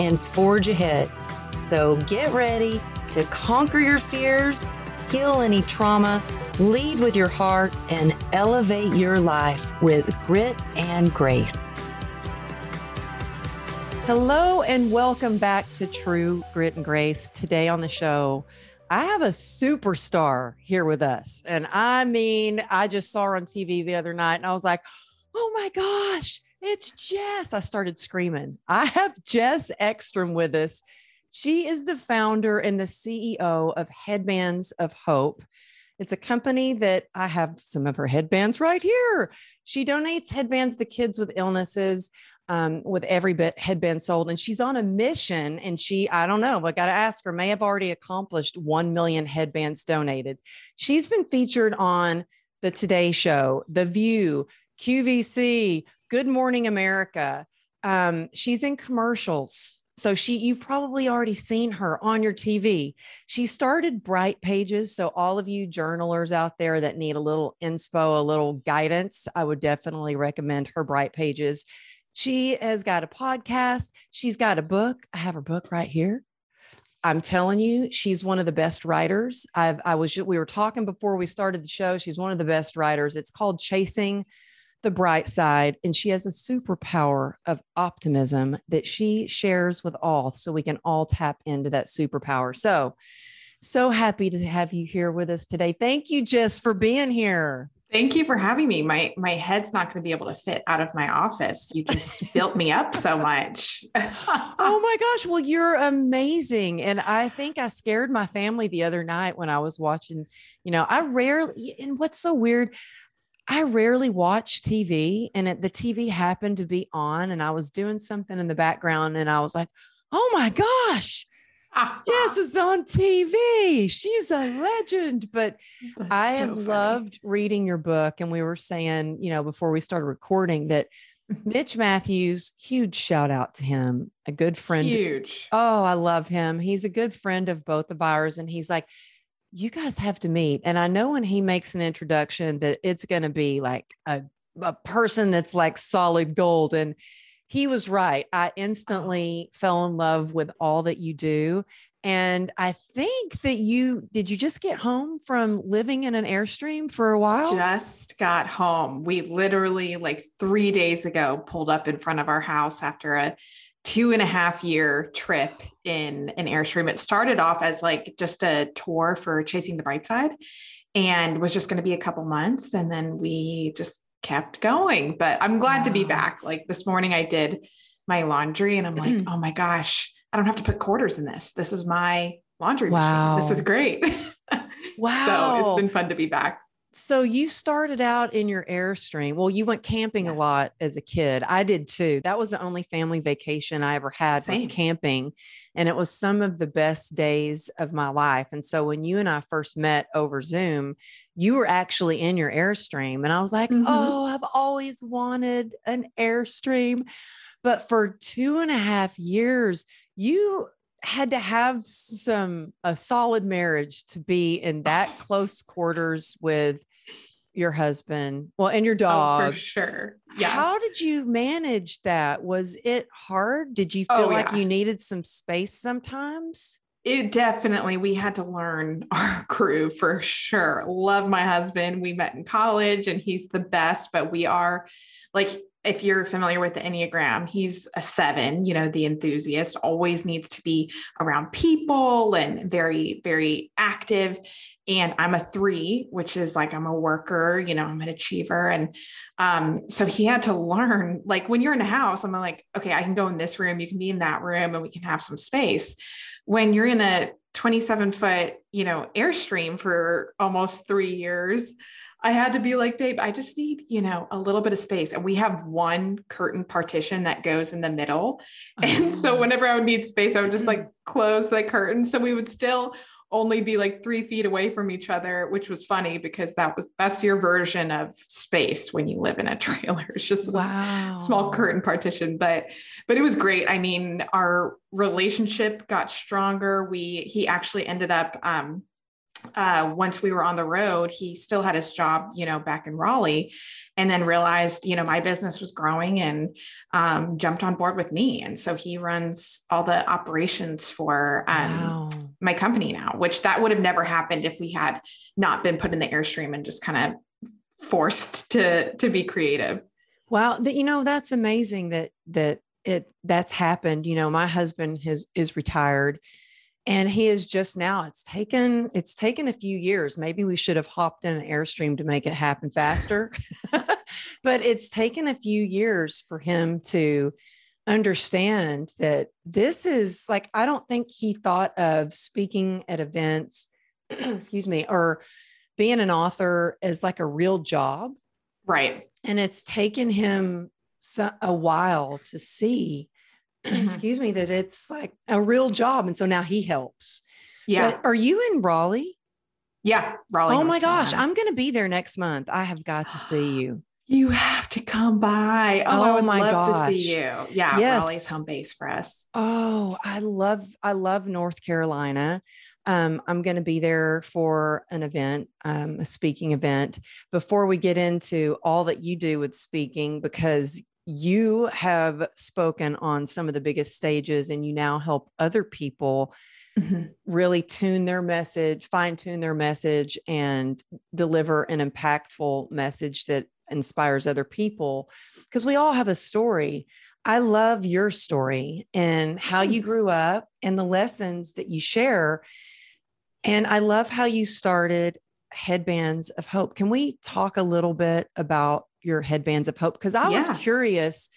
and forge ahead. So get ready to conquer your fears, heal any trauma, lead with your heart, and elevate your life with grit and grace. Hello, and welcome back to True Grit and Grace. Today on the show, I have a superstar here with us. And I mean, I just saw her on TV the other night and I was like, oh my gosh, it's Jess. I started screaming. I have Jess Ekstrom with us. She is the founder and the CEO of Headbands of Hope. It's a company that I have some of her headbands right here. She donates headbands to kids with illnesses. Um, with every bit headband sold, and she's on a mission. And she, I don't know, I got to ask her, may have already accomplished 1 million headbands donated. She's been featured on the Today Show, The View, QVC, Good Morning America. Um, she's in commercials. So she you've probably already seen her on your TV. She started Bright Pages. So all of you journalers out there that need a little inspo, a little guidance, I would definitely recommend her Bright Pages. She has got a podcast. She's got a book. I have her book right here. I'm telling you, she's one of the best writers. I've I was we were talking before we started the show. She's one of the best writers. It's called Chasing the bright side and she has a superpower of optimism that she shares with all so we can all tap into that superpower. So so happy to have you here with us today. Thank you jess for being here. Thank you for having me. My my head's not going to be able to fit out of my office. You just built me up so much. Oh my gosh well you're amazing and i think i scared my family the other night when i was watching you know i rarely and what's so weird I rarely watch TV and it, the TV happened to be on and I was doing something in the background and I was like, oh my gosh, Jess is on TV. She's a legend. But That's I have so loved reading your book. And we were saying, you know, before we started recording that Mitch Matthews, huge shout out to him, a good friend. Huge. Oh, I love him. He's a good friend of both of ours. And he's like, you guys have to meet. And I know when he makes an introduction that it's going to be like a, a person that's like solid gold. And he was right. I instantly fell in love with all that you do. And I think that you did you just get home from living in an Airstream for a while? Just got home. We literally, like three days ago, pulled up in front of our house after a two and a half year trip in an airstream. It started off as like just a tour for chasing the bright side and was just going to be a couple months and then we just kept going. But i'm glad wow. to be back. Like this morning i did my laundry and i'm like mm-hmm. oh my gosh i don't have to put quarters in this. This is my laundry wow. machine. This is great. Wow so it's been fun to be back so you started out in your airstream. Well, you went camping a lot as a kid. I did too. That was the only family vacation I ever had Same. was camping, and it was some of the best days of my life. And so when you and I first met over Zoom, you were actually in your airstream, and I was like, mm-hmm. "Oh, I've always wanted an airstream." But for two and a half years, you had to have some a solid marriage to be in that close quarters with your husband well and your dog oh, for sure. Yeah. How did you manage that? Was it hard? Did you oh, feel oh, like yeah. you needed some space sometimes? It definitely we had to learn our crew for sure. Love my husband. We met in college and he's the best but we are like if you're familiar with the Enneagram, he's a seven, you know, the enthusiast always needs to be around people and very, very active. And I'm a three, which is like I'm a worker, you know, I'm an achiever. And um, so he had to learn, like when you're in a house, I'm like, okay, I can go in this room, you can be in that room, and we can have some space. When you're in a 27 foot, you know, airstream for almost three years, I had to be like, babe, I just need, you know, a little bit of space. And we have one curtain partition that goes in the middle. And so oh. whenever I would need space, I would just like close the curtain. So we would still only be like three feet away from each other, which was funny because that was that's your version of space when you live in a trailer. It's just wow. a small curtain partition, but but it was great. I mean, our relationship got stronger. We he actually ended up um, uh, once we were on the road, he still had his job, you know, back in Raleigh, and then realized, you know, my business was growing and um, jumped on board with me. And so he runs all the operations for um, wow. my company now, which that would have never happened if we had not been put in the airstream and just kind of forced to to be creative. Wow, that you know, that's amazing that that it that's happened. You know, my husband has is retired and he is just now it's taken it's taken a few years maybe we should have hopped in an airstream to make it happen faster but it's taken a few years for him to understand that this is like i don't think he thought of speaking at events excuse me or being an author as like a real job right and it's taken him a while to see. Excuse me, that it's like a real job. And so now he helps. Yeah. But are you in Raleigh? Yeah, Raleigh. Oh my gosh, I'm going to be there next month. I have got to see you. You have to come by. Oh, oh I would my love gosh. to see you. Yeah, yes. Raleigh's home base for us. Oh, I love I love North Carolina. Um, I'm going to be there for an event, um, a speaking event. Before we get into all that you do with speaking, because you have spoken on some of the biggest stages and you now help other people mm-hmm. really tune their message, fine tune their message, and deliver an impactful message that inspires other people. Because we all have a story. I love your story and how you grew up and the lessons that you share. And I love how you started Headbands of Hope. Can we talk a little bit about your headbands of hope because I yeah. was curious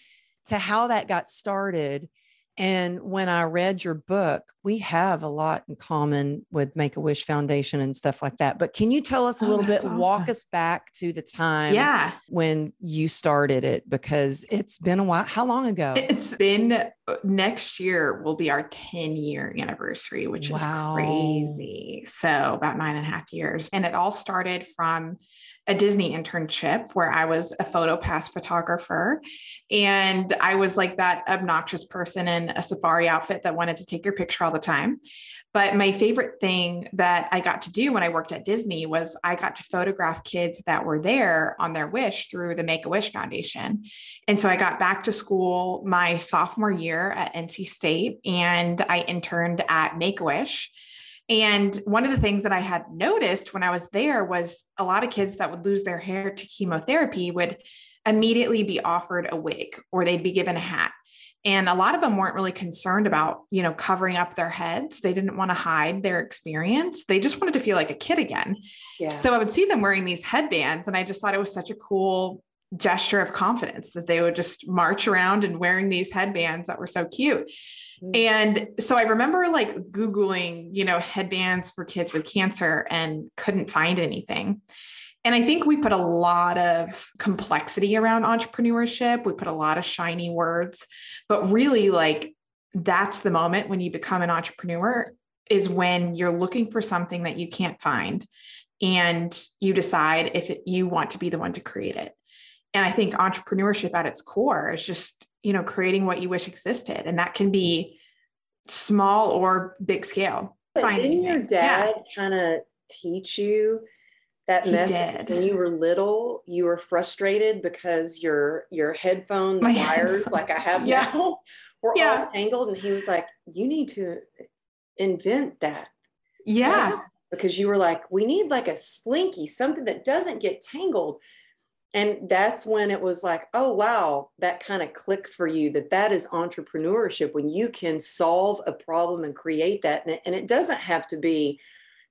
to how that got started and when I read your book, we have a lot in common with Make a Wish Foundation and stuff like that. But can you tell us a oh, little bit, awesome. walk us back to the time yeah. when you started it? Because it's been a while. How long ago? It's been uh, next year will be our 10 year anniversary, which wow. is crazy. So about nine and a half years. And it all started from a Disney internship where I was a photo pass photographer. And I was like that obnoxious person in a safari outfit that wanted to take your picture all the time. But my favorite thing that I got to do when I worked at Disney was I got to photograph kids that were there on their wish through the Make a Wish Foundation. And so I got back to school my sophomore year at NC State and I interned at Make a Wish. And one of the things that I had noticed when I was there was a lot of kids that would lose their hair to chemotherapy would immediately be offered a wig or they'd be given a hat. And a lot of them weren't really concerned about, you know, covering up their heads. They didn't want to hide their experience. They just wanted to feel like a kid again. Yeah. So I would see them wearing these headbands and I just thought it was such a cool gesture of confidence that they would just march around and wearing these headbands that were so cute. Mm. And so I remember like Googling, you know, headbands for kids with cancer and couldn't find anything. And I think we put a lot of complexity around entrepreneurship. We put a lot of shiny words, but really, like, that's the moment when you become an entrepreneur is when you're looking for something that you can't find and you decide if it, you want to be the one to create it. And I think entrepreneurship at its core is just you know creating what you wish existed. And that can be small or big scale. But didn't your dad yeah. kind of teach you that message when you were little you were frustrated because your your headphone My wires like i have yeah. now were yeah. all tangled and he was like you need to invent that. Yeah. Because you were like we need like a slinky something that doesn't get tangled and that's when it was like oh wow that kind of clicked for you that that is entrepreneurship when you can solve a problem and create that and it, and it doesn't have to be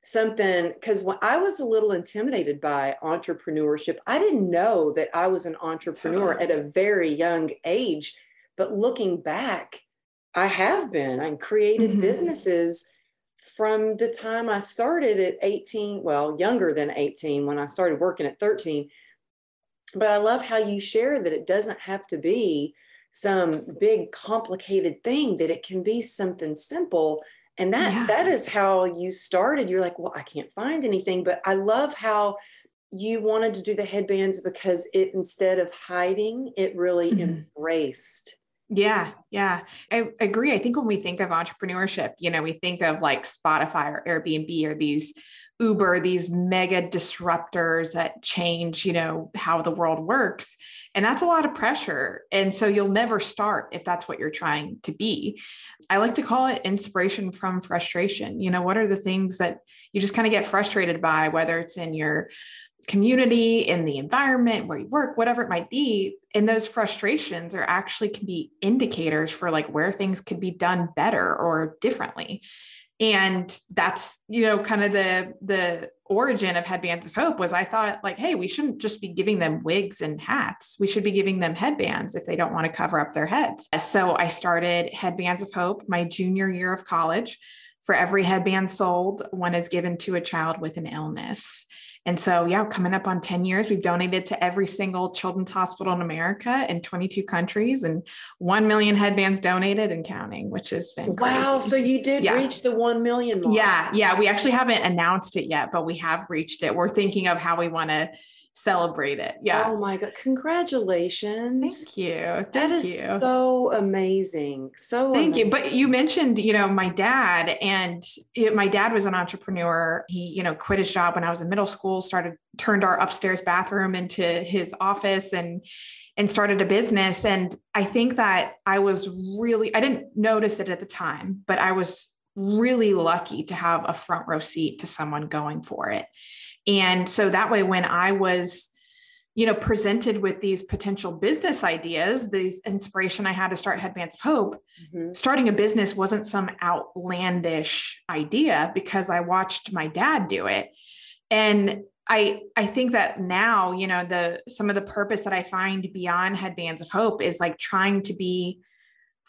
something because when i was a little intimidated by entrepreneurship i didn't know that i was an entrepreneur totally. at a very young age but looking back i have been i created mm-hmm. businesses from the time I started at 18, well, younger than 18 when I started working at 13. But I love how you share that it doesn't have to be some big complicated thing that it can be something simple and that yeah. that is how you started you're like well i can't find anything but i love how you wanted to do the headbands because it instead of hiding it really mm-hmm. embraced yeah, yeah, I agree. I think when we think of entrepreneurship, you know, we think of like Spotify or Airbnb or these Uber, these mega disruptors that change, you know, how the world works. And that's a lot of pressure. And so you'll never start if that's what you're trying to be. I like to call it inspiration from frustration. You know, what are the things that you just kind of get frustrated by, whether it's in your community, in the environment where you work, whatever it might be. And those frustrations are actually can be indicators for like where things could be done better or differently. And that's, you know, kind of the the origin of headbands of hope was I thought like, hey, we shouldn't just be giving them wigs and hats. We should be giving them headbands if they don't want to cover up their heads. So I started Headbands of Hope my junior year of college. For every headband sold, one is given to a child with an illness. And so, yeah, coming up on 10 years, we've donated to every single children's hospital in America in 22 countries and 1 million headbands donated and counting, which has been wow. So you did yeah. reach the 1 million mark. Yeah. Yeah. We actually haven't announced it yet, but we have reached it. We're thinking of how we want to celebrate it. Yeah. Oh my God. Congratulations. Thank you. Thank that is you. so amazing. So thank amazing. you. But you mentioned, you know, my dad and it, my dad was an entrepreneur. He, you know, quit his job when I was in middle school, started, turned our upstairs bathroom into his office and, and started a business. And I think that I was really, I didn't notice it at the time, but I was really lucky to have a front row seat to someone going for it. And so that way, when I was, you know, presented with these potential business ideas, these inspiration I had to start Headbands of Hope, mm-hmm. starting a business wasn't some outlandish idea because I watched my dad do it. And I I think that now, you know, the some of the purpose that I find beyond Headbands of Hope is like trying to be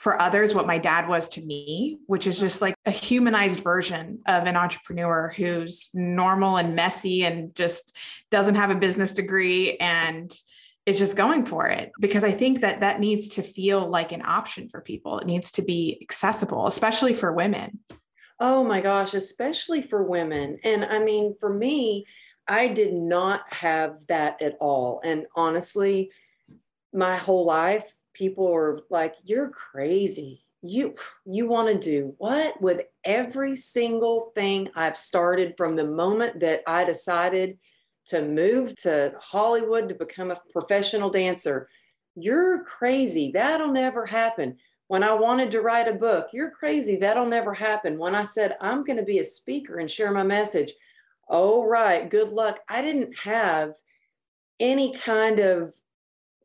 for others what my dad was to me, which is just like a humanized version of an entrepreneur who's normal and messy and just doesn't have a business degree and is just going for it because I think that that needs to feel like an option for people. It needs to be accessible, especially for women. Oh my gosh, especially for women. And I mean, for me, I did not have that at all. And honestly, my whole life, people are like, you're crazy. You you want to do what with every single thing I've started from the moment that I decided to move to Hollywood to become a professional dancer. You're crazy. That'll never happen. When I wanted to write a book, you're crazy. That'll never happen. When I said I'm going to be a speaker and share my message, oh right, good luck. I didn't have any kind of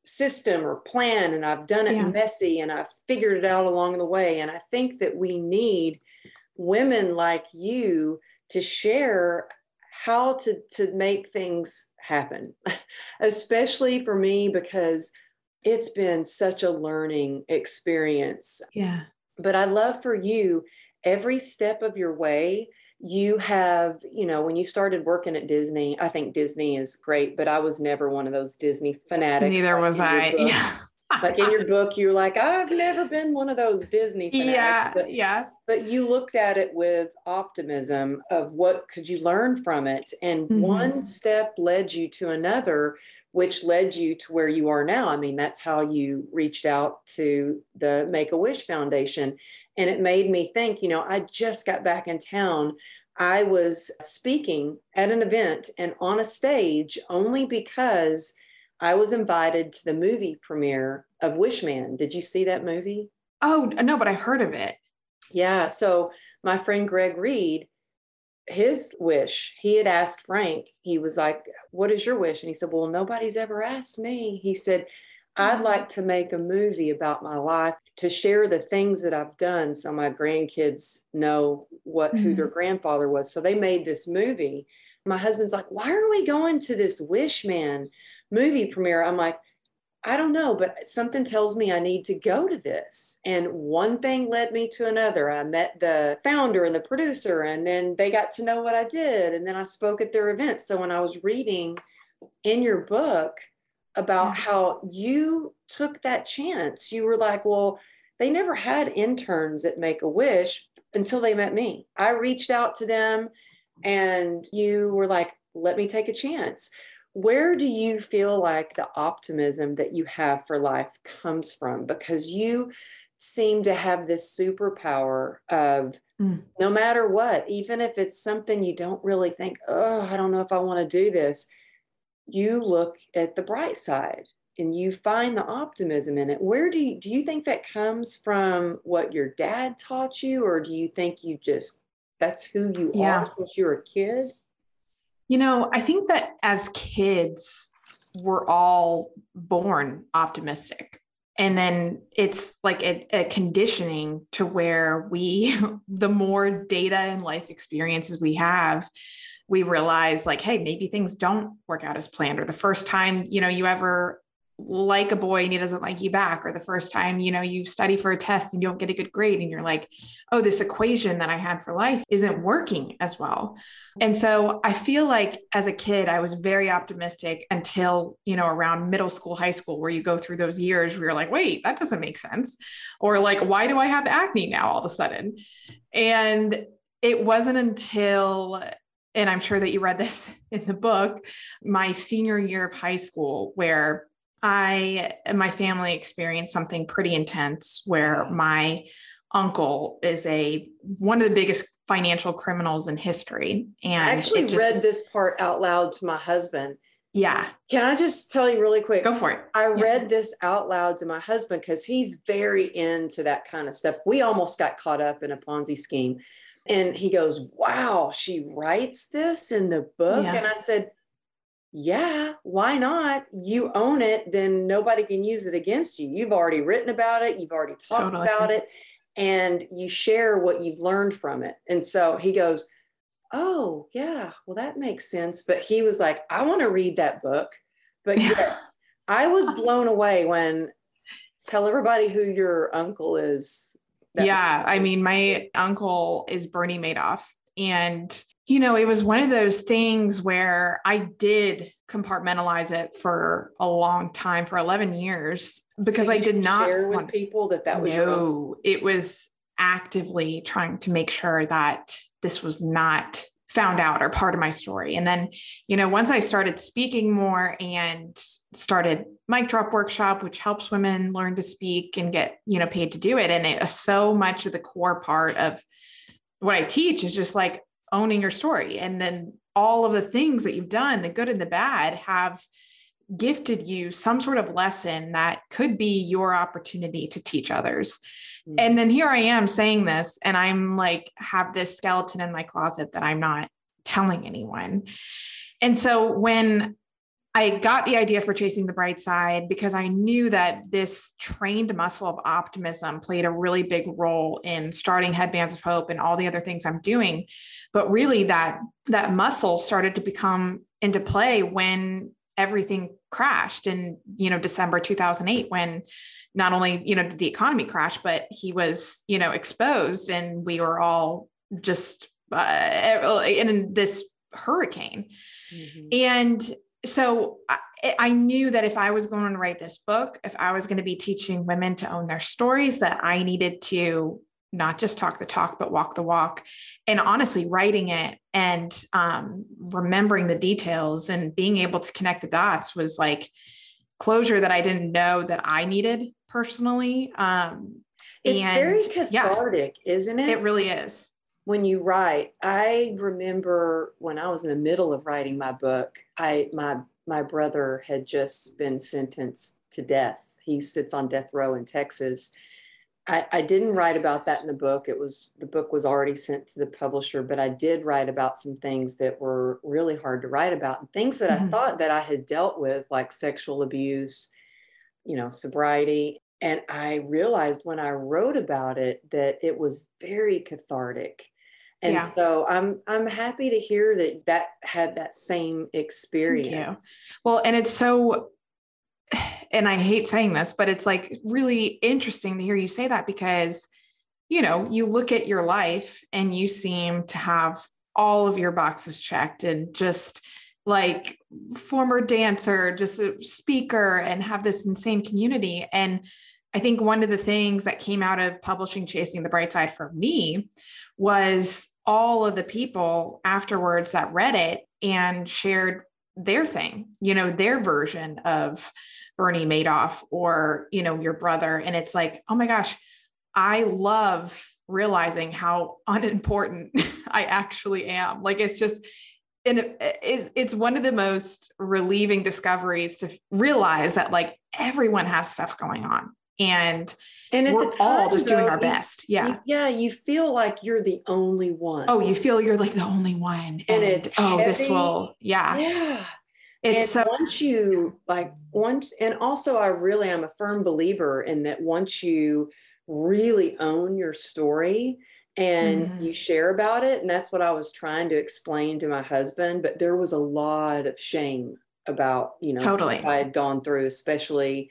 system or plan and I've done it yeah. messy and I've figured it out along the way. And I think that we need women like you to share how to, to make things happen, especially for me, because it's been such a learning experience. Yeah. But I love for you every step of your way you have, you know, when you started working at Disney, I think Disney is great, but I was never one of those Disney fanatics. Neither like was I. Yeah. like in your book, you're like, I've never been one of those Disney fanatics. Yeah. But, yeah. But you looked at it with optimism of what could you learn from it. And mm-hmm. one step led you to another, which led you to where you are now. I mean, that's how you reached out to the Make a Wish Foundation. And it made me think, you know, I just got back in town. I was speaking at an event and on a stage only because I was invited to the movie premiere of Wish Man. Did you see that movie? Oh, no, but I heard of it. Yeah. So my friend Greg Reed, his wish, he had asked Frank, he was like, What is your wish? And he said, Well, nobody's ever asked me. He said, I'd mm-hmm. like to make a movie about my life to share the things that I've done so my grandkids know what mm-hmm. who their grandfather was. So they made this movie. My husband's like, "Why are we going to this Wish Man movie premiere?" I'm like, I don't know, but something tells me I need to go to this. And one thing led me to another. I met the founder and the producer, and then they got to know what I did. And then I spoke at their events. So when I was reading in your book about mm. how you took that chance, you were like, well, they never had interns at Make a Wish until they met me. I reached out to them and you were like, let me take a chance where do you feel like the optimism that you have for life comes from? Because you seem to have this superpower of mm. no matter what, even if it's something you don't really think, oh, I don't know if I want to do this, you look at the bright side and you find the optimism in it. Where do you do you think that comes from what your dad taught you, or do you think you just that's who you yeah. are since you're a kid? You know, I think that as kids, we're all born optimistic. And then it's like a, a, conditioning to where we, the more data and life experiences we have, we realize like, hey, maybe things don't work out as planned. Or the first time, you know, you ever like a boy and he doesn't like you back or the first time you know you study for a test and you don't get a good grade and you're like oh this equation that i had for life isn't working as well. And so i feel like as a kid i was very optimistic until you know around middle school high school where you go through those years where you're like wait that doesn't make sense. Or like why do i have acne now all of a sudden? And it wasn't until and I'm sure that you read this in the book, my senior year of high school, where I and my family experienced something pretty intense where my uncle is a one of the biggest financial criminals in history. And I actually just, read this part out loud to my husband. Yeah. Can I just tell you really quick? Go for it. I yeah. read this out loud to my husband because he's very into that kind of stuff. We almost got caught up in a Ponzi scheme. And he goes, Wow, she writes this in the book. Yeah. And I said, yeah, why not? You own it, then nobody can use it against you. You've already written about it, you've already talked totally. about it, and you share what you've learned from it. And so he goes, Oh, yeah, well, that makes sense. But he was like, I want to read that book. But yes, I was blown away when tell everybody who your uncle is. Yeah, I mean, my uncle is Bernie Madoff. And you know, it was one of those things where I did compartmentalize it for a long time, for 11 years, because so I did not share with people that that was no, it was actively trying to make sure that this was not found out or part of my story. And then, you know, once I started speaking more and started mic drop workshop, which helps women learn to speak and get, you know, paid to do it. And it so much of the core part of what I teach is just like owning your story. And then all of the things that you've done, the good and the bad, have gifted you some sort of lesson that could be your opportunity to teach others. Mm-hmm. And then here I am saying this, and I'm like, have this skeleton in my closet that I'm not telling anyone. And so when I got the idea for chasing the bright side because I knew that this trained muscle of optimism played a really big role in starting headbands of hope and all the other things I'm doing. But really that that muscle started to become into play when everything crashed in, you know, December 2008 when not only, you know, did the economy crash, but he was, you know, exposed and we were all just uh, in this hurricane. Mm-hmm. And so I, I, knew that if I was going to write this book, if I was going to be teaching women to own their stories, that I needed to not just talk the talk, but walk the walk. And honestly, writing it and um, remembering the details and being able to connect the dots was like closure that I didn't know that I needed personally. Um, it's and, very cathartic, yeah, isn't it? It really is when you write i remember when i was in the middle of writing my book i my my brother had just been sentenced to death. He sits on death row in texas. I, I didn't write about that in the book. It was the book was already sent to the publisher but i did write about some things that were really hard to write about and things that mm-hmm. i thought that i had dealt with like sexual abuse you know sobriety. And i realized when i wrote about it that it was very cathartic and yeah. so i'm i'm happy to hear that that had that same experience well and it's so and I hate saying this, but it's like really interesting to hear you say that because, you know, you look at your life and you seem to have all of your boxes checked and just like former dancer, just a speaker, and have this insane community. And I think one of the things that came out of publishing Chasing the Bright Side for me was all of the people afterwards that read it and shared their thing, you know, their version of Bernie Madoff or, you know, your brother. And it's like, oh my gosh, I love realizing how unimportant I actually am. Like it's just, and it's, it's one of the most relieving discoveries to realize that like everyone has stuff going on and and at we're the time, all just though, doing our best. Yeah. You, yeah. You feel like you're the only one. Oh, you feel you're like the only one. And, and it's, oh, heavy. this will, yeah. Yeah. It's and so once you like once, and also I really am a firm believer in that once you really own your story and mm-hmm. you share about it, and that's what I was trying to explain to my husband, but there was a lot of shame about, you know, totally. I had gone through, especially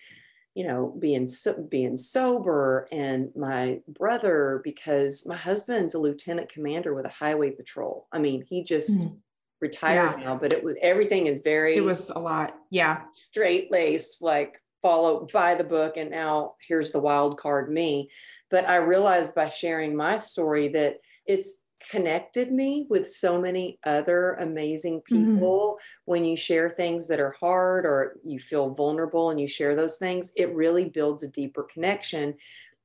you know being so, being sober and my brother because my husband's a lieutenant commander with a highway patrol i mean he just mm. retired yeah. now but it was everything is very it was a lot yeah straight laced like follow by the book and now here's the wild card me but i realized by sharing my story that it's connected me with so many other amazing mm-hmm. people mm-hmm. when you share things that are hard or you feel vulnerable and you share those things it really builds a deeper connection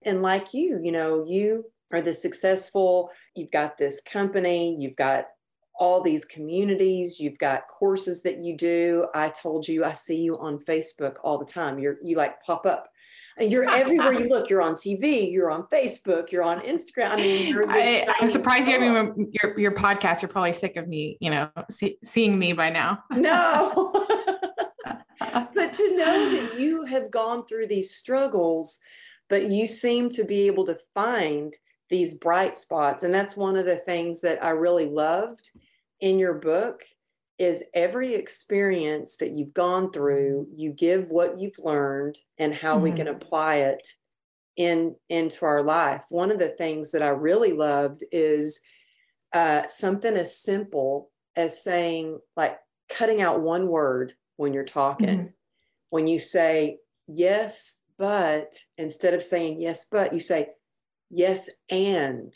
and like you you know you are the successful you've got this company you've got all these communities you've got courses that you do i told you i see you on facebook all the time you're you like pop up and you're everywhere you look. You're on TV. You're on Facebook. You're on Instagram. I mean, I, am surprised you haven't oh. your your podcast. You're probably sick of me, you know, see, seeing me by now. no, but to know that you have gone through these struggles, but you seem to be able to find these bright spots, and that's one of the things that I really loved in your book is every experience that you've gone through, you give what you've learned and how mm-hmm. we can mm-hmm. apply it in into our life. One of the things that I really loved is uh, something as simple as saying, like cutting out one word when you're talking. Mm-hmm. When you say yes, but instead of saying yes, but you say yes and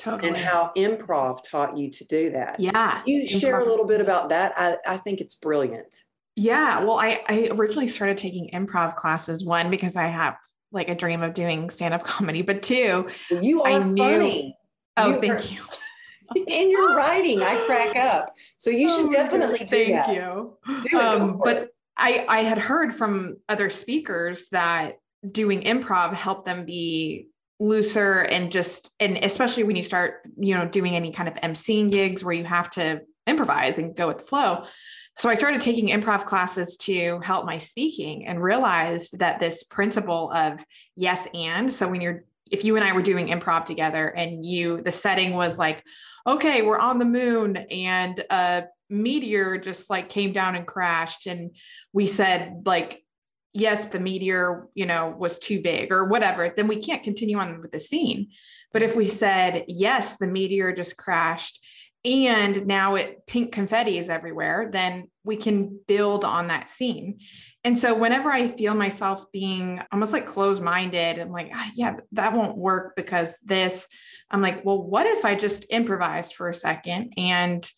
Totally. And how improv taught you to do that. Yeah. You share a little bit about that. I, I think it's brilliant. Yeah. Well, I, I originally started taking improv classes, one, because I have like a dream of doing stand-up comedy, but two, you are I knew, funny. Oh, you thank are, you. in your writing, I crack up. So you should oh definitely gosh, do thank that. you. Do um, but I, I had heard from other speakers that doing improv helped them be looser and just and especially when you start you know doing any kind of emceeing gigs where you have to improvise and go with the flow. So i started taking improv classes to help my speaking and realized that this principle of yes and so when you're if you and i were doing improv together and you the setting was like okay we're on the moon and a meteor just like came down and crashed and we said like yes, the meteor, you know, was too big or whatever, then we can't continue on with the scene. But if we said, yes, the meteor just crashed and now it pink confetti is everywhere, then we can build on that scene. And so whenever I feel myself being almost like closed minded and like, ah, yeah, that won't work because this, I'm like, well, what if I just improvised for a second and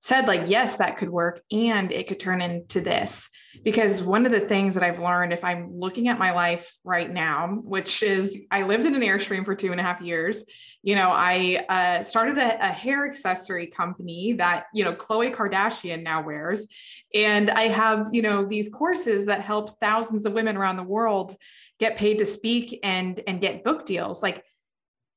said like yes that could work and it could turn into this. Because one of the things that i've learned if i'm looking at my life right now which is i lived in an airstream for two and a half years. You know i uh, started a, a hair accessory company that you know khloe kardashian now wears. And i have you know these courses that help thousands of women around the world get paid to speak and and get book deals. Like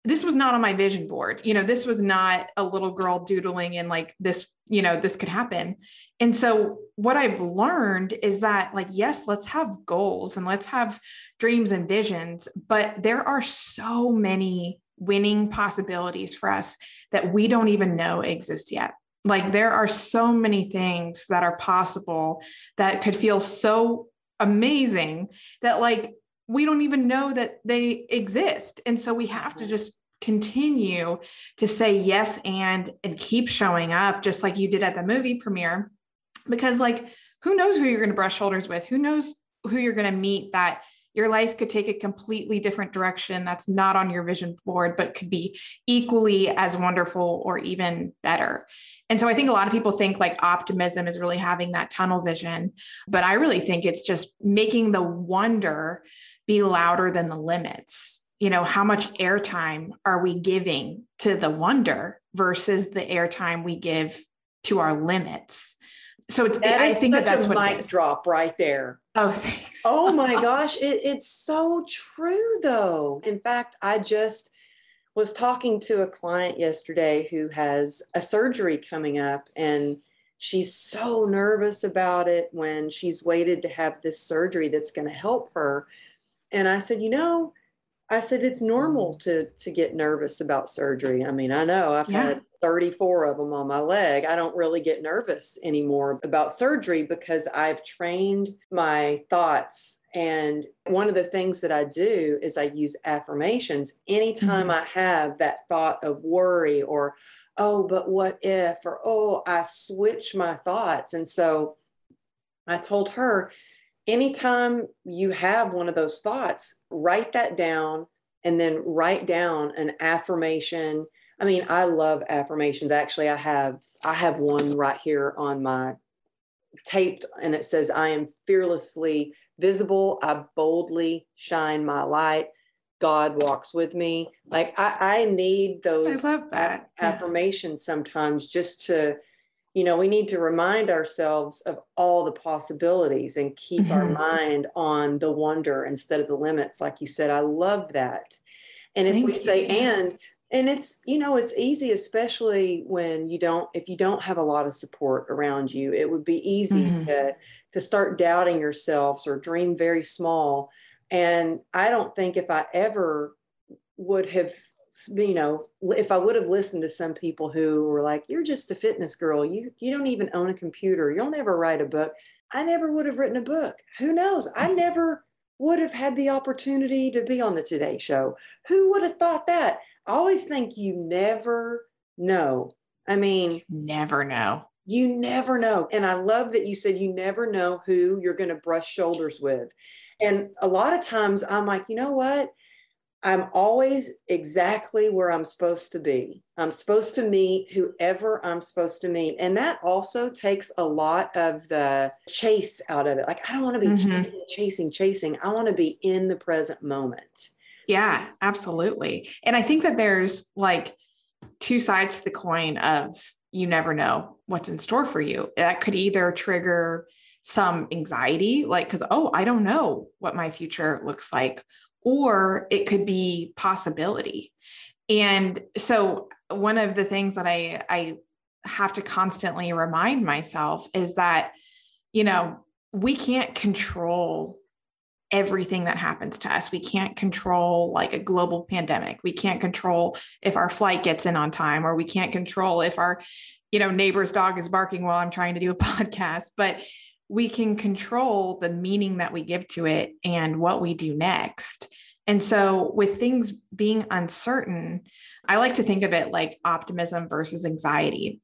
this was not on my vision board. You know, this was not a little girl doodling and like this, you know, this could happen. And so what I've learned is that like yes, let's have goals and let's have dreams and visions, but there are so many winning possibilities for us that we don't even know exist yet. Like there are so many things that are possible that could feel so amazing that like we don't even know that they exist. And so we have to just continue to say yes and and keep showing up just like you did at the movie premiere because like who knows who you're going to brush shoulders with who knows who you're going to meet that your life could take a completely different direction that's not on your vision board, but could be equally as wonderful or even better. And so I think a lot of people think like optimism is really having that tunnel vision, but I really think it's just making the wonder be louder than the limits. You know, how much airtime are we giving to the wonder versus the airtime we give to our limits? So it's, that I think that that's a what mic drop right there. Oh, thanks. Oh my gosh, it, it's so true though. In fact, I just was talking to a client yesterday who has a surgery coming up and she's so nervous about it when she's waited to have this surgery that's going to help her. And I said, you know, I said it's normal to to get nervous about surgery. I mean, I know I've yeah. had 34 of them on my leg. I don't really get nervous anymore about surgery because I've trained my thoughts. And one of the things that I do is I use affirmations anytime mm-hmm. I have that thought of worry or, oh, but what if, or oh, I switch my thoughts. And so I told her, anytime you have one of those thoughts, write that down and then write down an affirmation I mean, I love affirmations. Actually, I have I have one right here on my taped and it says I am fearlessly visible. I boldly shine my light. God walks with me. Like I, I need those I affirmations yeah. sometimes just to, you know, we need to remind ourselves of all the possibilities and keep mm-hmm. our mind on the wonder instead of the limits. Like you said, I love that. And if Thank we you. say and, and it's you know it's easy especially when you don't if you don't have a lot of support around you it would be easy mm-hmm. to to start doubting yourselves or dream very small and i don't think if i ever would have you know if i would have listened to some people who were like you're just a fitness girl you you don't even own a computer you'll never write a book i never would have written a book who knows i never would have had the opportunity to be on the today show who would have thought that I always think you never know. I mean, never know. You never know. And I love that you said you never know who you're going to brush shoulders with. And a lot of times I'm like, you know what? I'm always exactly where I'm supposed to be. I'm supposed to meet whoever I'm supposed to meet. And that also takes a lot of the chase out of it. Like, I don't want to be mm-hmm. chasing, chasing, chasing. I want to be in the present moment. Yeah, absolutely. And I think that there's like two sides to the coin of you never know what's in store for you. That could either trigger some anxiety, like, because, oh, I don't know what my future looks like, or it could be possibility. And so, one of the things that I, I have to constantly remind myself is that, you know, we can't control everything that happens to us. We can't control like a global pandemic. We can't control if our flight gets in on time or we can't control if our you know neighbor's dog is barking while I'm trying to do a podcast, but we can control the meaning that we give to it and what we do next. And so with things being uncertain, I like to think of it like optimism versus anxiety.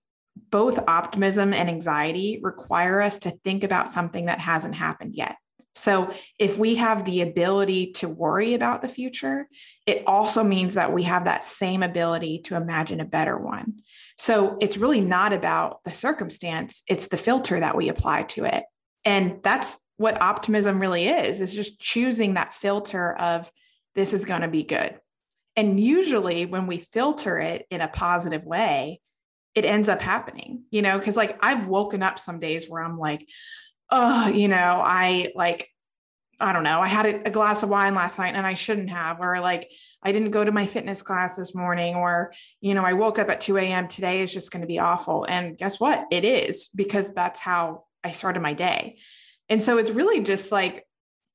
Both optimism and anxiety require us to think about something that hasn't happened yet. So, if we have the ability to worry about the future, it also means that we have that same ability to imagine a better one. So, it's really not about the circumstance, it's the filter that we apply to it. And that's what optimism really is, is just choosing that filter of this is going to be good. And usually when we filter it in a positive way, it ends up happening, you know, because like I've woken up some days where I'm like, oh, you know, I like, I don't know, I had a, a, glass of wine last night and I shouldn't have, or like I didn't go to my fitness class this morning, or, you know, I woke up at 2 a.m. Today is just going to be awful. And guess what? It is because that's how I started my day. And so it's really just like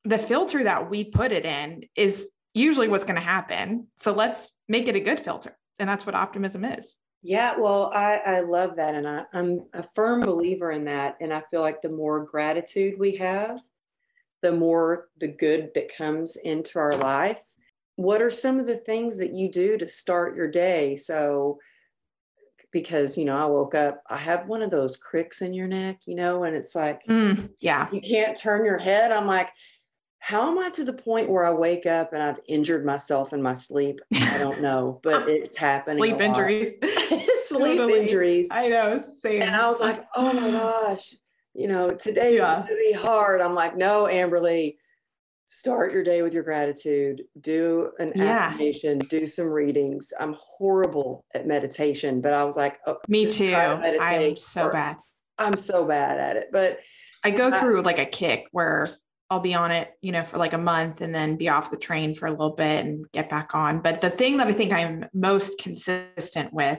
the filter that we put it in is usually what's going to happen. So let's make it a good filter. And that's what optimism is. Yeah, well, I, I love that. And I, I'm a firm believer in that. And I feel like the more gratitude we have, the more the good that comes into our life. What are some of the things that you do to start your day? So, because you know, I woke up, I have one of those cricks in your neck, you know, and it's like, mm, yeah, you can't turn your head. I'm like, how am I to the point where I wake up and I've injured myself in my sleep? I don't know, but it's happening. Sleep injuries. Sleep totally. injuries. I know. Same. And I was like, oh my gosh, you know, today's yeah. going to be hard. I'm like, no, Amberly, start your day with your gratitude. Do an yeah. affirmation. Do some readings. I'm horrible at meditation, but I was like, oh, me too. I'm so bad. I'm so bad at it, but I go through I, like a kick where I'll be on it, you know, for like a month and then be off the train for a little bit and get back on. But the thing that I think I'm most consistent with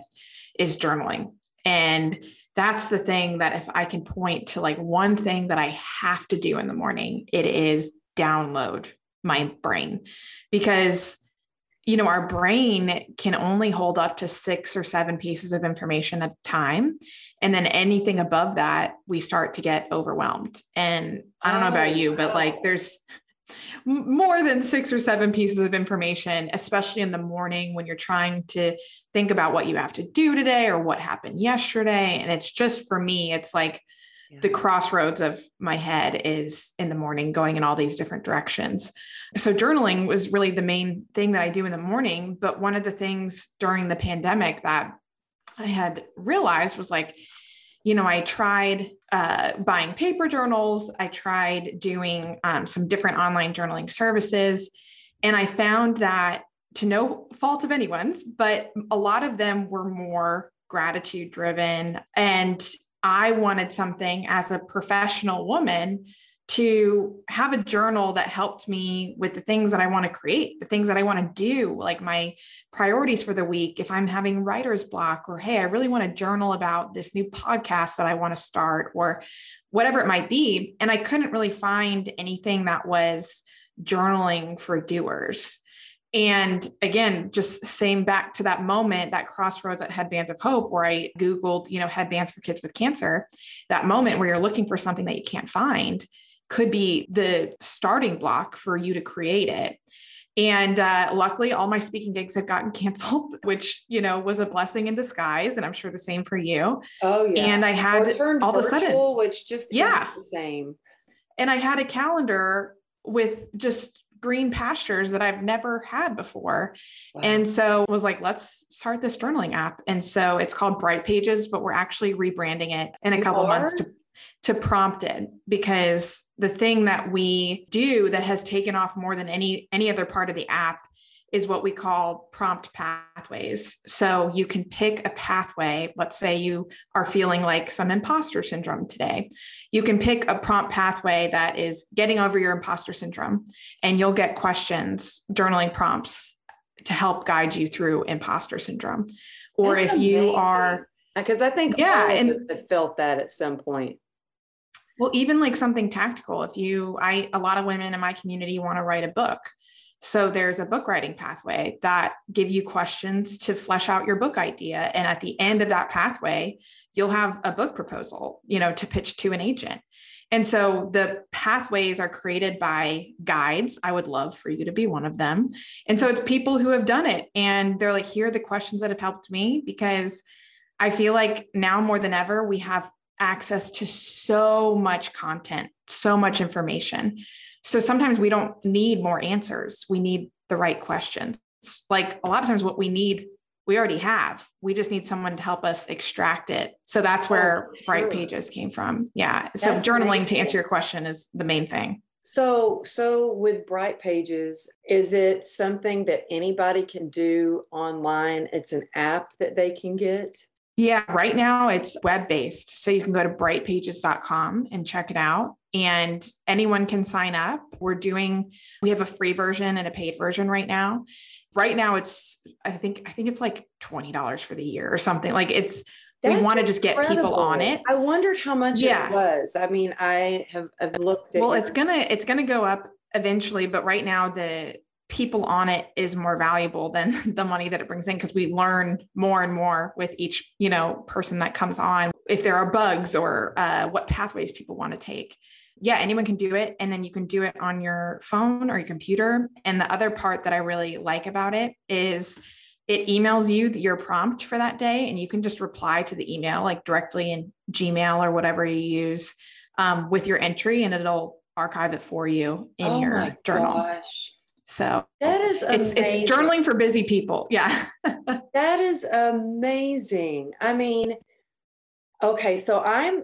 is journaling. And that's the thing that if I can point to like one thing that I have to do in the morning, it is download my brain because you know our brain can only hold up to six or seven pieces of information at a time and then anything above that we start to get overwhelmed and i don't know about oh, you but like there's more than six or seven pieces of information, especially in the morning when you're trying to think about what you have to do today or what happened yesterday. And it's just for me, it's like. The crossroads of my head is in the morning going in all these different directions. So, journaling was really the main thing that I do in the morning. But one of the things during the pandemic that I had realized was like, you know, I tried uh, buying paper journals, I tried doing um, some different online journaling services, and I found that to no fault of anyone's, but a lot of them were more gratitude driven. And I wanted something as a professional woman to have a journal that helped me with the things that I want to create, the things that I want to do, like my priorities for the week. If I'm having writer's block, or hey, I really want to journal about this new podcast that I want to start, or whatever it might be. And I couldn't really find anything that was journaling for doers. And again, just same back to that moment, that crossroads at Headbands of Hope, where I Googled, you know, headbands for kids with cancer, that moment where you're looking for something that you can't find could be the starting block for you to create it. And uh, luckily, all my speaking gigs had gotten canceled, which you know was a blessing in disguise, and I'm sure the same for you. Oh yeah. And I had all of a sudden, which just yeah, the same. And I had a calendar with just green pastures that I've never had before. Wow. And so was like, let's start this journaling app. And so it's called Bright Pages, but we're actually rebranding it in a you couple are? months to to prompted because the thing that we do that has taken off more than any any other part of the app is what we call prompt pathways. So you can pick a pathway. Let's say you are feeling like some imposter syndrome today. You can pick a prompt pathway that is getting over your imposter syndrome, and you'll get questions, journaling prompts to help guide you through imposter syndrome. Or That's if amazing. you are, because I think yeah, and have felt that at some point. Well, even like something tactical. If you, I, a lot of women in my community want to write a book. So there's a book writing pathway that give you questions to flesh out your book idea. And at the end of that pathway, you'll have a book proposal, you know, to pitch to an agent. And so the pathways are created by guides. I would love for you to be one of them. And so it's people who have done it. And they're like, here are the questions that have helped me because I feel like now more than ever, we have access to so much content, so much information. So sometimes we don't need more answers. We need the right questions. Like a lot of times, what we need, we already have. We just need someone to help us extract it. So that's oh, where oh, Bright Pages came from. Yeah. So that's journaling to answer your question is the main thing. So, so with Bright Pages, is it something that anybody can do online? It's an app that they can get? Yeah, right now it's web based. So you can go to brightpages.com and check it out. And anyone can sign up. We're doing, we have a free version and a paid version right now. Right now it's, I think, I think it's like $20 for the year or something. Like it's, That's we want to just get people on it. I wondered how much yeah. it was. I mean, I have I've looked Well, it's gonna it's gonna go up eventually, but right now the people on it is more valuable than the money that it brings in because we learn more and more with each you know person that comes on if there are bugs or uh, what pathways people want to take. Yeah, anyone can do it. And then you can do it on your phone or your computer. And the other part that I really like about it is it emails you your prompt for that day, and you can just reply to the email like directly in Gmail or whatever you use um, with your entry, and it'll archive it for you in oh your journal. Gosh. So that is amazing. it's it's journaling for busy people. Yeah. that is amazing. I mean, okay, so I'm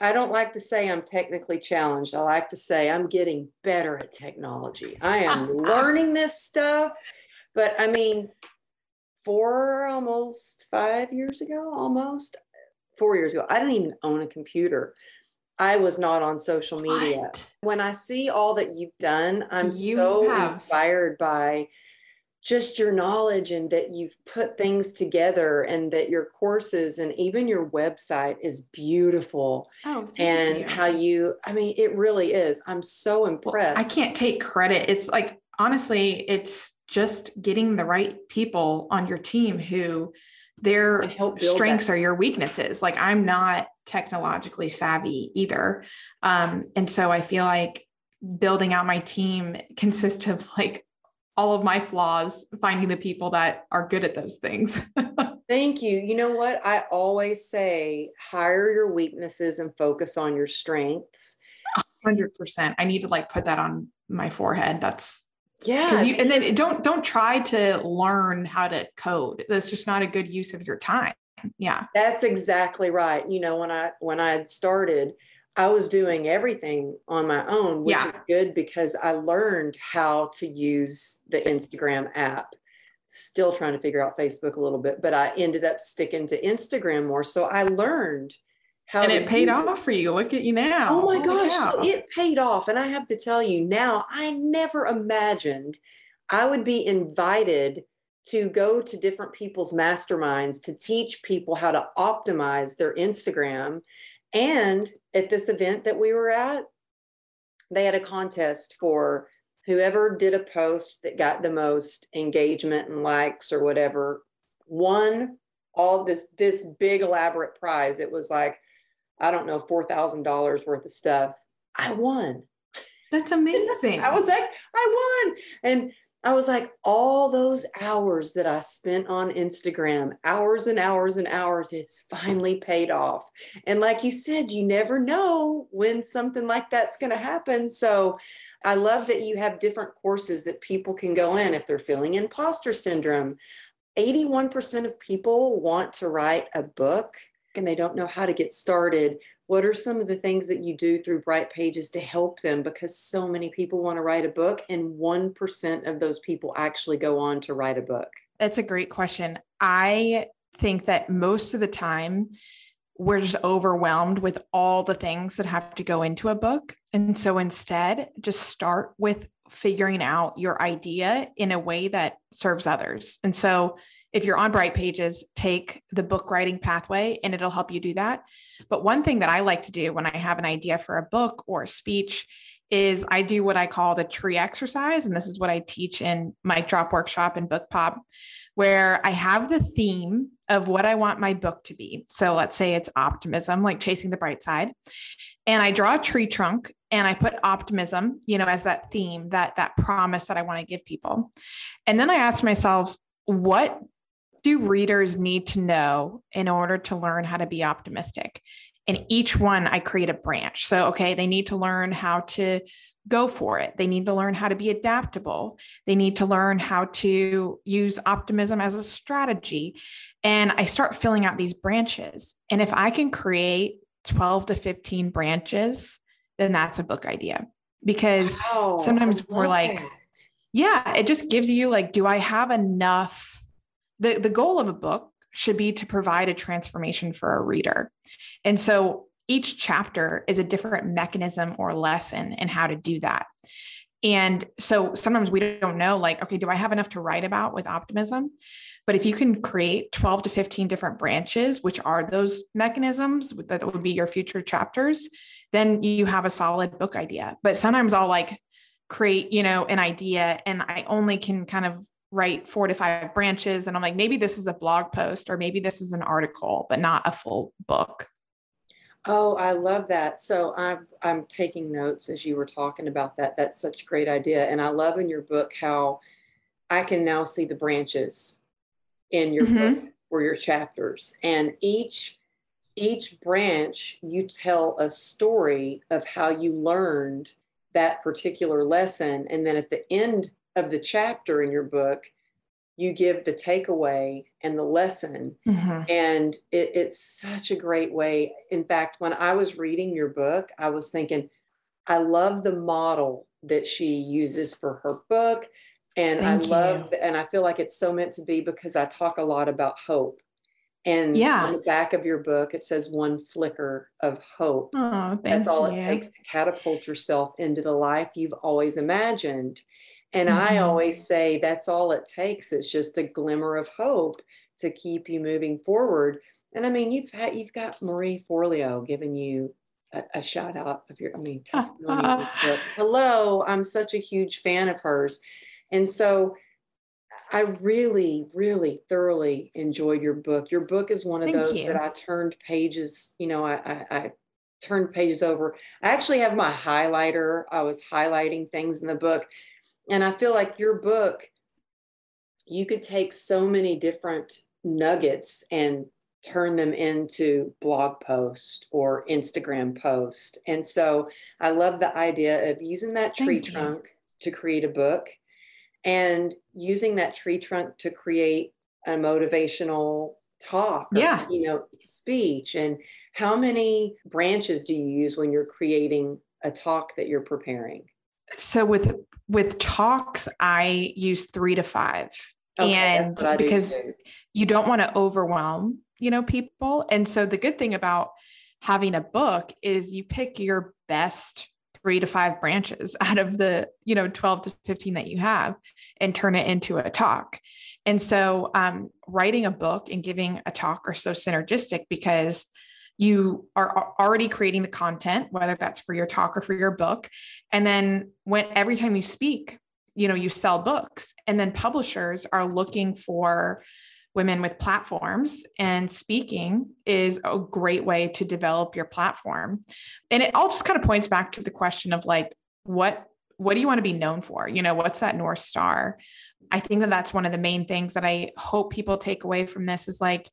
I don't like to say I'm technically challenged. I like to say I'm getting better at technology. I am learning this stuff. But I mean, four almost five years ago, almost four years ago, I didn't even own a computer. I was not on social media. What? When I see all that you've done, I'm you so have. inspired by just your knowledge and that you've put things together and that your courses and even your website is beautiful. Oh, and you. how you, I mean, it really is. I'm so impressed. Well, I can't take credit. It's like, honestly, it's just getting the right people on your team who their strengths that. are your weaknesses. Like I'm not technologically savvy either. Um, and so I feel like building out my team consists of like all of my flaws, finding the people that are good at those things. Thank you. You know what? I always say hire your weaknesses and focus on your strengths. 100%. I need to like put that on my forehead. That's yeah. You, and then don't don't try to learn how to code. That's just not a good use of your time. Yeah. That's exactly right. You know, when I when I had started, I was doing everything on my own, which yeah. is good because I learned how to use the Instagram app. Still trying to figure out Facebook a little bit, but I ended up sticking to Instagram more. So I learned how and it paid off it. for you. Look at you now. Oh my gosh. So it paid off. And I have to tell you now, I never imagined I would be invited to go to different people's masterminds to teach people how to optimize their Instagram. And at this event that we were at, they had a contest for whoever did a post that got the most engagement and likes or whatever won all this this big elaborate prize it was like I don't know, $4,000 worth of stuff. I won. That's amazing. I was like, I won. And I was like, all those hours that I spent on Instagram, hours and hours and hours, it's finally paid off. And like you said, you never know when something like that's going to happen. So I love that you have different courses that people can go in if they're feeling imposter syndrome. 81% of people want to write a book and they don't know how to get started, what are some of the things that you do through Bright Pages to help them? Because so many people want to write a book, and 1% of those people actually go on to write a book. That's a great question. I think that most of the time, we're just overwhelmed with all the things that have to go into a book. And so instead, just start with figuring out your idea in a way that serves others. And so if you're on Bright Pages, take the book writing pathway and it'll help you do that. But one thing that I like to do when I have an idea for a book or a speech is I do what I call the tree exercise. And this is what I teach in Mic Drop Workshop and Book Pop, where I have the theme of what I want my book to be. So let's say it's optimism, like chasing the bright side. And I draw a tree trunk and I put optimism, you know, as that theme, that that promise that I want to give people. And then I ask myself, what do readers need to know in order to learn how to be optimistic? And each one, I create a branch. So, okay, they need to learn how to go for it. They need to learn how to be adaptable. They need to learn how to use optimism as a strategy. And I start filling out these branches. And if I can create 12 to 15 branches, then that's a book idea. Because wow, sometimes we're like, that. yeah, it just gives you like, do I have enough the, the goal of a book should be to provide a transformation for a reader. And so each chapter is a different mechanism or lesson in how to do that. And so sometimes we don't know, like, okay, do I have enough to write about with optimism? But if you can create 12 to 15 different branches, which are those mechanisms that would be your future chapters, then you have a solid book idea. But sometimes I'll like create, you know, an idea and I only can kind of write four to five branches. And I'm like, maybe this is a blog post or maybe this is an article, but not a full book. Oh, I love that. So I'm I'm taking notes as you were talking about that. That's such a great idea. And I love in your book how I can now see the branches in your mm-hmm. book or your chapters. And each each branch you tell a story of how you learned that particular lesson. And then at the end of the chapter in your book, you give the takeaway and the lesson. Mm-hmm. And it, it's such a great way. In fact, when I was reading your book, I was thinking, I love the model that she uses for her book. And Thank I love, you. and I feel like it's so meant to be because I talk a lot about hope. And yeah. on the back of your book, it says one flicker of hope. Oh, That's all you. it takes to catapult yourself into the life you've always imagined. And mm-hmm. I always say that's all it takes. It's just a glimmer of hope to keep you moving forward. And I mean, you've had you've got Marie Forleo giving you a, a shout out of your, I mean, testimony. Hello, I'm such a huge fan of hers. And so I really, really thoroughly enjoyed your book. Your book is one of Thank those you. that I turned pages, you know, I, I, I turned pages over. I actually have my highlighter. I was highlighting things in the book and I feel like your book, you could take so many different nuggets and turn them into blog post or Instagram post. And so I love the idea of using that tree Thank trunk you. to create a book and using that tree trunk to create a motivational talk or, yeah you know speech and how many branches do you use when you're creating a talk that you're preparing so with with talks i use three to five. Okay, and because you don't want to overwhelm you know people. And so the good thing about having a book is you pick your best three to five branches out of the you know 12 to 15 that you have and turn it into a talk and so um, writing a book and giving a talk are so synergistic because you are already creating the content whether that's for your talk or for your book. And then when every time you speak you know you sell books. And then publishers are looking for women with platforms and speaking is a great way to develop your platform. And it all just kind of points back to the question of like what what do you want to be known for? You know what's that north star? I think that that's one of the main things that i hope people take away from this is like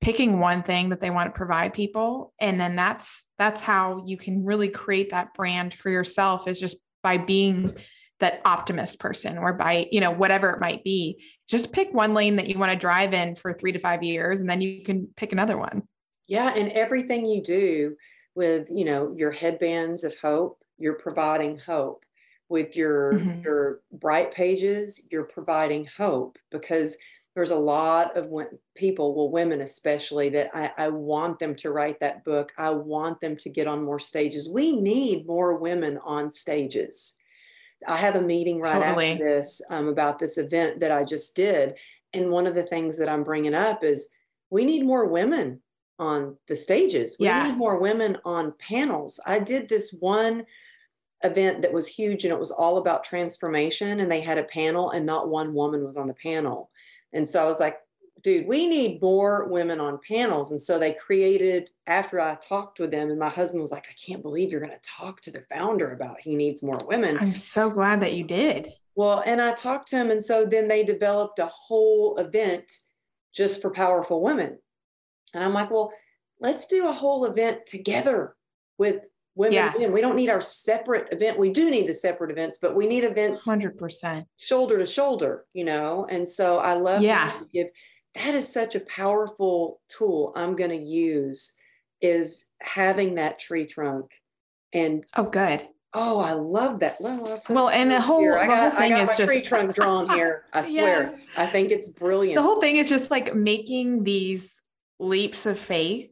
picking one thing that they want to provide people. And then that's that's how you can really create that brand for yourself is just by being that optimist person or by you know whatever it might be. Just pick one lane that you want to drive in for 3 to 5 years and then you can pick another one. Yeah and everything you do with you know your headbands of hope you're providing hope. With your mm-hmm. your bright pages you're providing hope because there's a lot of people, well, women especially, that I, I, want them to write that book. I want them to get on more stages. We need more women on stages. I have a meeting right totally. after this um, about this event that I just did. And one of the things that I'm bringing up is we need more women on the stages. We yeah. need more women on panels. I did this one event that was huge and it was all about transformation and they had a panel and not one woman was on the panel and so I was like, dude, we need more women on panels. And so they created, after I talked with them, and my husband was like, I can't believe you're going to talk to the founder about he needs more women. I'm so glad that you did. Well, and I talked to him. And so then they developed a whole event just for powerful women. And I'm like, well, let's do a whole event together with women yeah. We don't need our separate event. We do need the separate events, but we need events 100% shoulder to shoulder, you know? And so I love yeah. give that is such a powerful tool I'm going to use is having that tree trunk and oh good Oh, I love that. Well, well and the whole, the got, whole thing is just tree trunk drawn here. I swear. yes. I think it's brilliant. The whole thing is just like making these leaps of faith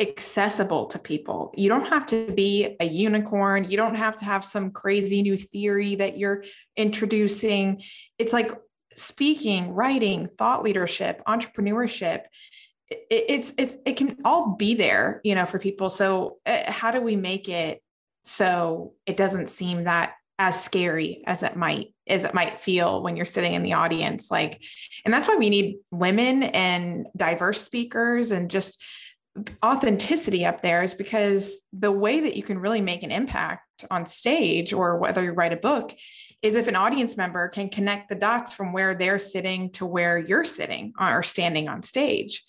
accessible to people. You don't have to be a unicorn. You don't have to have some crazy new theory that you're introducing. It's like speaking, writing, thought leadership, entrepreneurship. it's it's it can all be there, you know, for people. So uh, how do we make it so it doesn't seem that as scary as it might as it might feel when you're sitting in the audience like and that's why we need women and diverse speakers and just authenticity up there is because the way that you can really make an impact on stage or whether you write a book is if an audience member can connect the dots from where they're sitting to where you're sitting or standing on stage.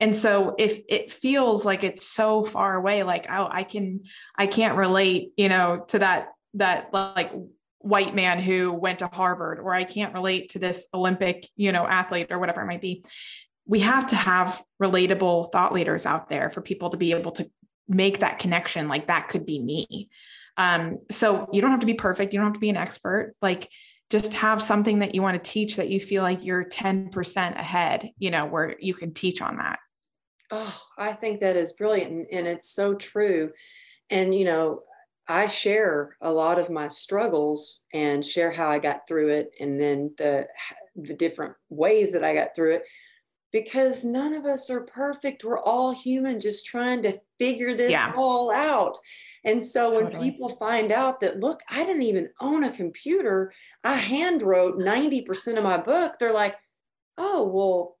And so if it feels like it's so far away, like, oh, I can, I can't relate, you know, to that, that like white man who went to Harvard, or I can't relate to this Olympic, you know, athlete or whatever it might be. We have to have relatable thought leaders out there for people to be able to make that connection. Like that could be me. Um, so you don't have to be perfect. You don't have to be an expert. Like just have something that you want to teach that you feel like you're 10% ahead, you know, where you can teach on that. Oh, I think that is brilliant. And, it's so true. And, you know, I share a lot of my struggles and share how I got through it and then the the different ways that I got through it because none of us are perfect. We're all human just trying to figure this yeah. all out. And so totally. when people find out that, look, I didn't even own a computer, I hand wrote 90% of my book, they're like, oh, well,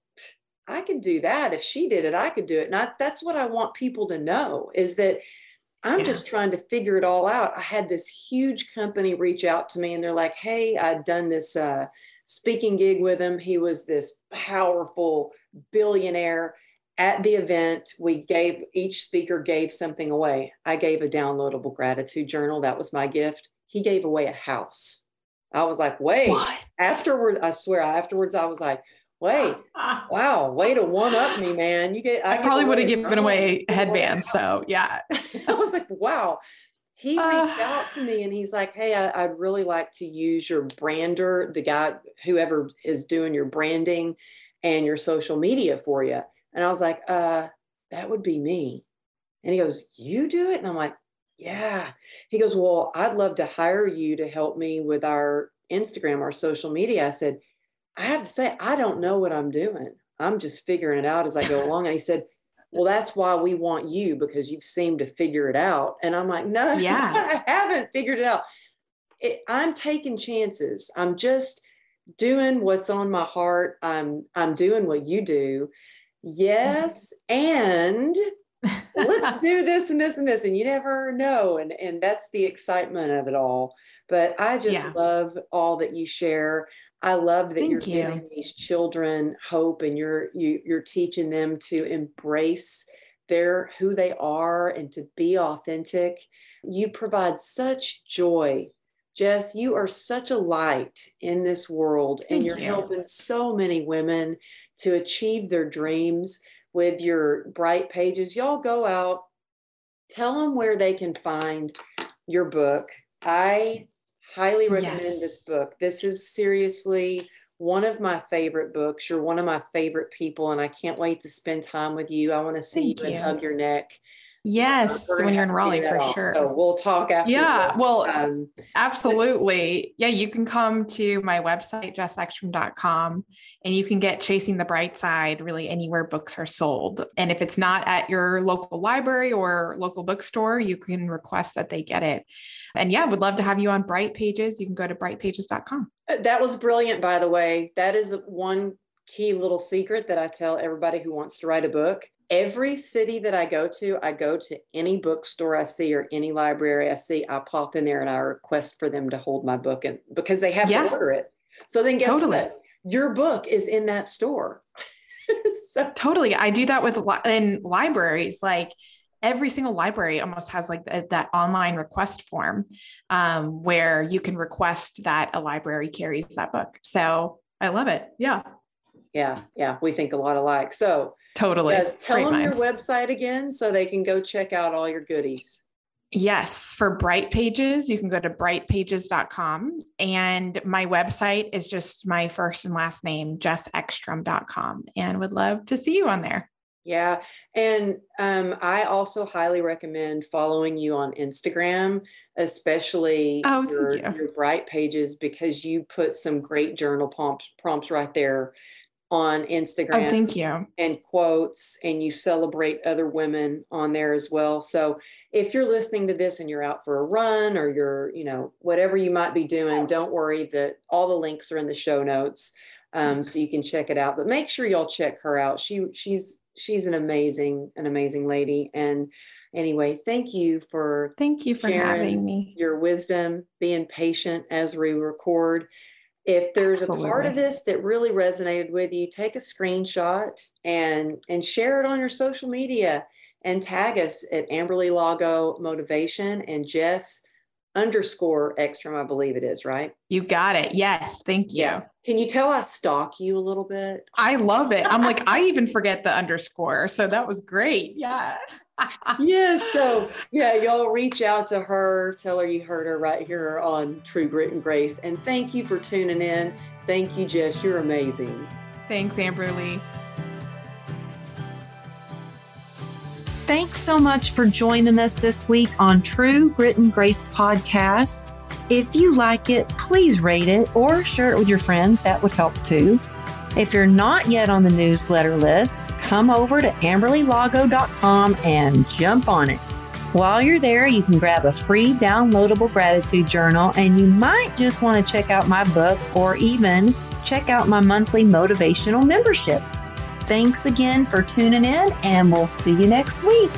I could do that. If she did it, I could do it. And I, that's what I want people to know is that I'm yeah. just trying to figure it all out. I had this huge company reach out to me and they're like, hey, I'd done this uh, speaking gig with him. He was this powerful billionaire at the event, we gave each speaker gave something away. I gave a downloadable gratitude journal. That was my gift. He gave away a house. I was like, wait. What? Afterward, I swear, afterwards, I was like, wait, wow, way to one up me, man. You get I, I probably would have given away a headband. So yeah. I was like, wow. He uh, reached out to me and he's like, Hey, I, would really like to use your brander, the guy, whoever is doing your branding and your social media for you. And I was like, uh, that would be me. And he goes, You do it? And I'm like, Yeah. He goes, Well, I'd love to hire you to help me with our Instagram, our social media. I said, I have to say, I don't know what I'm doing. I'm just figuring it out as I go along. And he said, Well, that's why we want you because you've seemed to figure it out. And I'm like, No, yeah. I haven't figured it out. It, I'm taking chances. I'm just doing what's on my heart. I'm I'm doing what you do yes and let's do this and this and this and you never know and and that's the excitement of it all but i just yeah. love all that you share i love that Thank you're you. giving these children hope and you're you, you're teaching them to embrace their who they are and to be authentic you provide such joy Jess, you are such a light in this world, Thank and you're you. helping so many women to achieve their dreams with your bright pages. Y'all go out, tell them where they can find your book. I highly recommend yes. this book. This is seriously one of my favorite books. You're one of my favorite people, and I can't wait to spend time with you. I want to see Thank you, you and hug your neck. Yes, when you're in Raleigh for sure. So we'll talk after. Yeah, well, um, absolutely. Yeah, you can come to my website, jessekstrom.com, and you can get Chasing the Bright Side really anywhere books are sold. And if it's not at your local library or local bookstore, you can request that they get it. And yeah, would love to have you on Bright Pages. You can go to brightpages.com. Uh, that was brilliant, by the way. That is one key little secret that I tell everybody who wants to write a book every city that I go to, I go to any bookstore I see or any library I see, I pop in there and I request for them to hold my book and because they have yeah. to order it. So then guess totally. what? Your book is in that store. so- totally. I do that with in libraries. Like every single library almost has like that online request form um, where you can request that a library carries that book. So I love it. Yeah. Yeah. Yeah. We think a lot alike. So Totally. Yes. Tell Great them minds. your website again so they can go check out all your goodies. Yes, for Bright Pages, you can go to brightpages.com. And my website is just my first and last name, jessekstrom.com, and would love to see you on there. Yeah. And um, I also highly recommend following you on Instagram, especially oh, your, you. your Bright Pages, because you put some great journal prompts, prompts right there on Instagram. Oh, thank you. And quotes, and you celebrate other women on there as well. So if you're listening to this and you're out for a run or you're, you know, whatever you might be doing, don't worry that all the links are in the show notes. Um, so you can check it out. But make sure y'all check her out. She she's she's an amazing, an amazing lady. And anyway, thank you for thank you for having me. Your wisdom, being patient as we record. If there's Absolutely. a part of this that really resonated with you, take a screenshot and and share it on your social media and tag us at Amberly Lago Motivation and Jess underscore Ekstrom, I believe it is, right? You got it. Yes. Thank you. Yeah. Can you tell I stalk you a little bit? I love it. I'm like, I even forget the underscore. So that was great. Yeah. yeah. So yeah, y'all reach out to her, tell her you heard her right here on True Grit and Grace. And thank you for tuning in. Thank you, Jess. You're amazing. Thanks, Amberly. Thanks so much for joining us this week on True Grit and Grace podcast. If you like it, please rate it or share it with your friends. That would help too. If you're not yet on the newsletter list, come over to amberlylago.com and jump on it. While you're there, you can grab a free downloadable gratitude journal, and you might just want to check out my book or even check out my monthly motivational membership. Thanks again for tuning in, and we'll see you next week.